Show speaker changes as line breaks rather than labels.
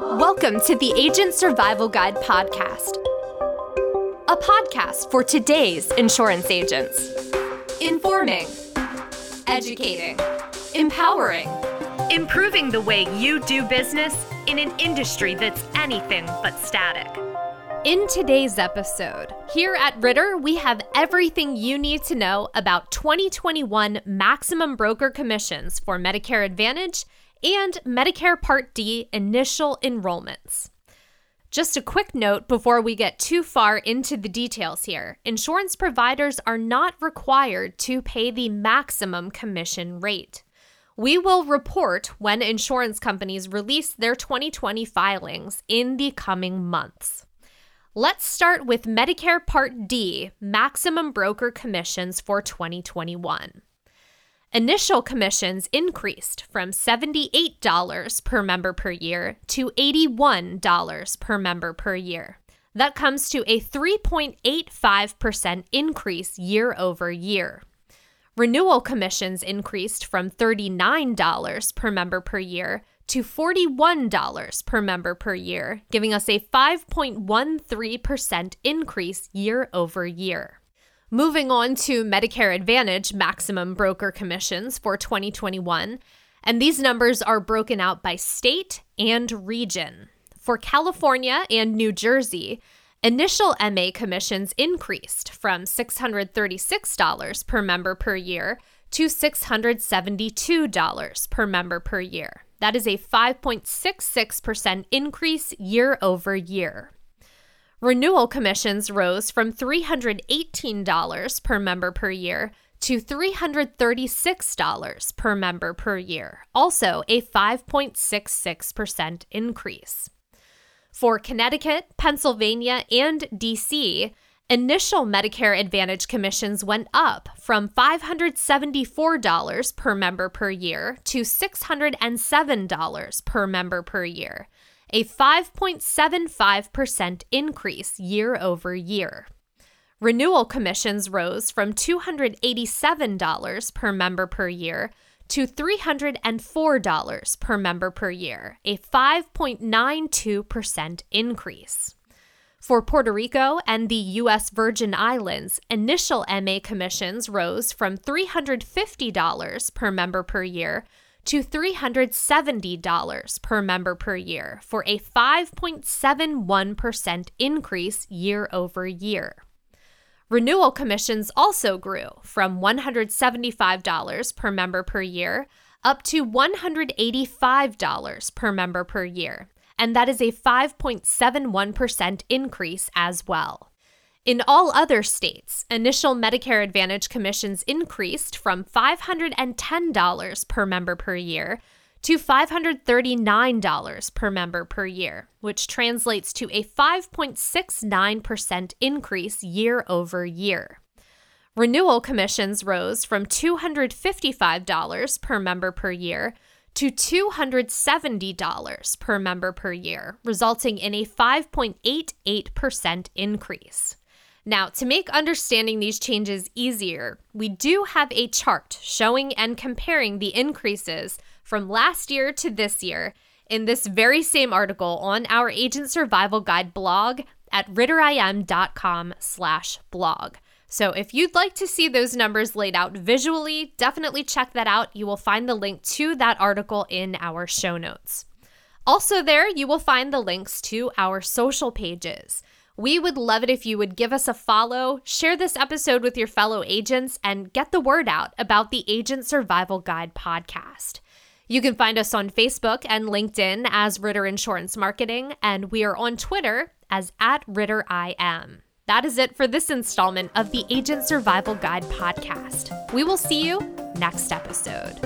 Welcome to the Agent Survival Guide podcast, a podcast for today's insurance agents. Informing, educating, empowering, improving the way you do business in an industry that's anything but static. In today's episode, here at Ritter, we have everything you need to know about 2021 maximum broker commissions for Medicare Advantage and Medicare Part D initial enrollments. Just a quick note before we get too far into the details here insurance providers are not required to pay the maximum commission rate. We will report when insurance companies release their 2020 filings in the coming months. Let's start with Medicare Part D maximum broker commissions for 2021. Initial commissions increased from $78 per member per year to $81 per member per year. That comes to a 3.85% increase year over year. Renewal commissions increased from $39 per member per year to $41 per member per year, giving us a 5.13% increase year over year. Moving on to Medicare Advantage maximum broker commissions for 2021, and these numbers are broken out by state and region. For California and New Jersey, initial MA commissions increased from $636 per member per year to $672 per member per year. That is a 5.66% increase year over year. Renewal commissions rose from $318 per member per year to $336 per member per year, also a 5.66% increase. For Connecticut, Pennsylvania, and DC, initial Medicare Advantage commissions went up from $574 per member per year to $607 per member per year a 5.75% increase year over year. Renewal commissions rose from $287 per member per year to $304 per member per year, a 5.92% increase. For Puerto Rico and the U.S. Virgin Islands, initial MA commissions rose from $350 per member per year to $370 per member per year for a 5.71% increase year over year. Renewal commissions also grew from $175 per member per year up to $185 per member per year, and that is a 5.71% increase as well. In all other states, initial Medicare Advantage commissions increased from $510 per member per year to $539 per member per year, which translates to a 5.69% increase year over year. Renewal commissions rose from $255 per member per year to $270 per member per year, resulting in a 5.88% increase. Now, to make understanding these changes easier, we do have a chart showing and comparing the increases from last year to this year in this very same article on our Agent Survival Guide blog at ritterim.com slash blog. So if you'd like to see those numbers laid out visually, definitely check that out. You will find the link to that article in our show notes. Also, there you will find the links to our social pages. We would love it if you would give us a follow, share this episode with your fellow agents, and get the word out about the Agent Survival Guide podcast. You can find us on Facebook and LinkedIn as Ritter Insurance Marketing, and we are on Twitter as at Ritter RitterIM. That is it for this installment of the Agent Survival Guide podcast. We will see you next episode.